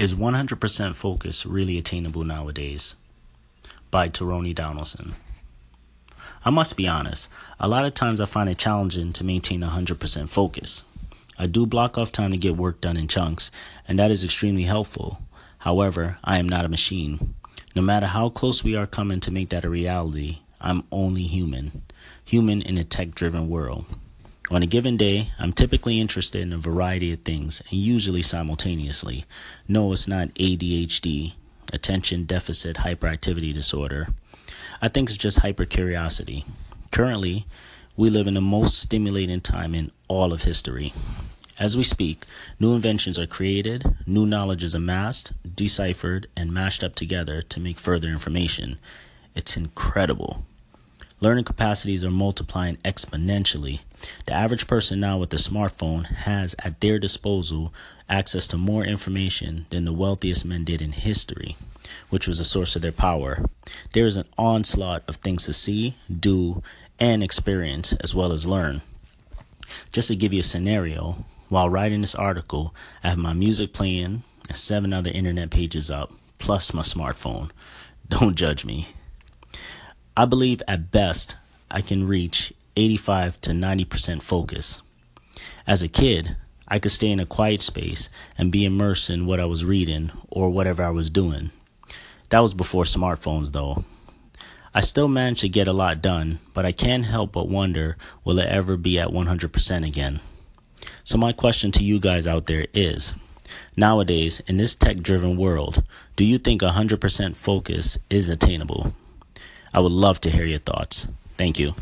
Is 100% focus really attainable nowadays? By Tyrone Donaldson. I must be honest, a lot of times I find it challenging to maintain 100% focus. I do block off time to get work done in chunks, and that is extremely helpful. However, I am not a machine. No matter how close we are coming to make that a reality, I'm only human. Human in a tech driven world. On a given day, I'm typically interested in a variety of things and usually simultaneously. No, it's not ADHD, attention deficit hyperactivity disorder. I think it's just hypercuriosity. Currently, we live in the most stimulating time in all of history. As we speak, new inventions are created, new knowledge is amassed, deciphered, and mashed up together to make further information. It's incredible. Learning capacities are multiplying exponentially. The average person now with a smartphone has at their disposal access to more information than the wealthiest men did in history, which was a source of their power. There is an onslaught of things to see, do, and experience, as well as learn. Just to give you a scenario, while writing this article, I have my music playing and seven other internet pages up, plus my smartphone. Don't judge me. I believe at best I can reach 85 to 90% focus. As a kid, I could stay in a quiet space and be immersed in what I was reading or whatever I was doing. That was before smartphones, though. I still managed to get a lot done, but I can't help but wonder will it ever be at 100% again? So, my question to you guys out there is nowadays, in this tech driven world, do you think 100% focus is attainable? I would love to hear your thoughts. Thank you.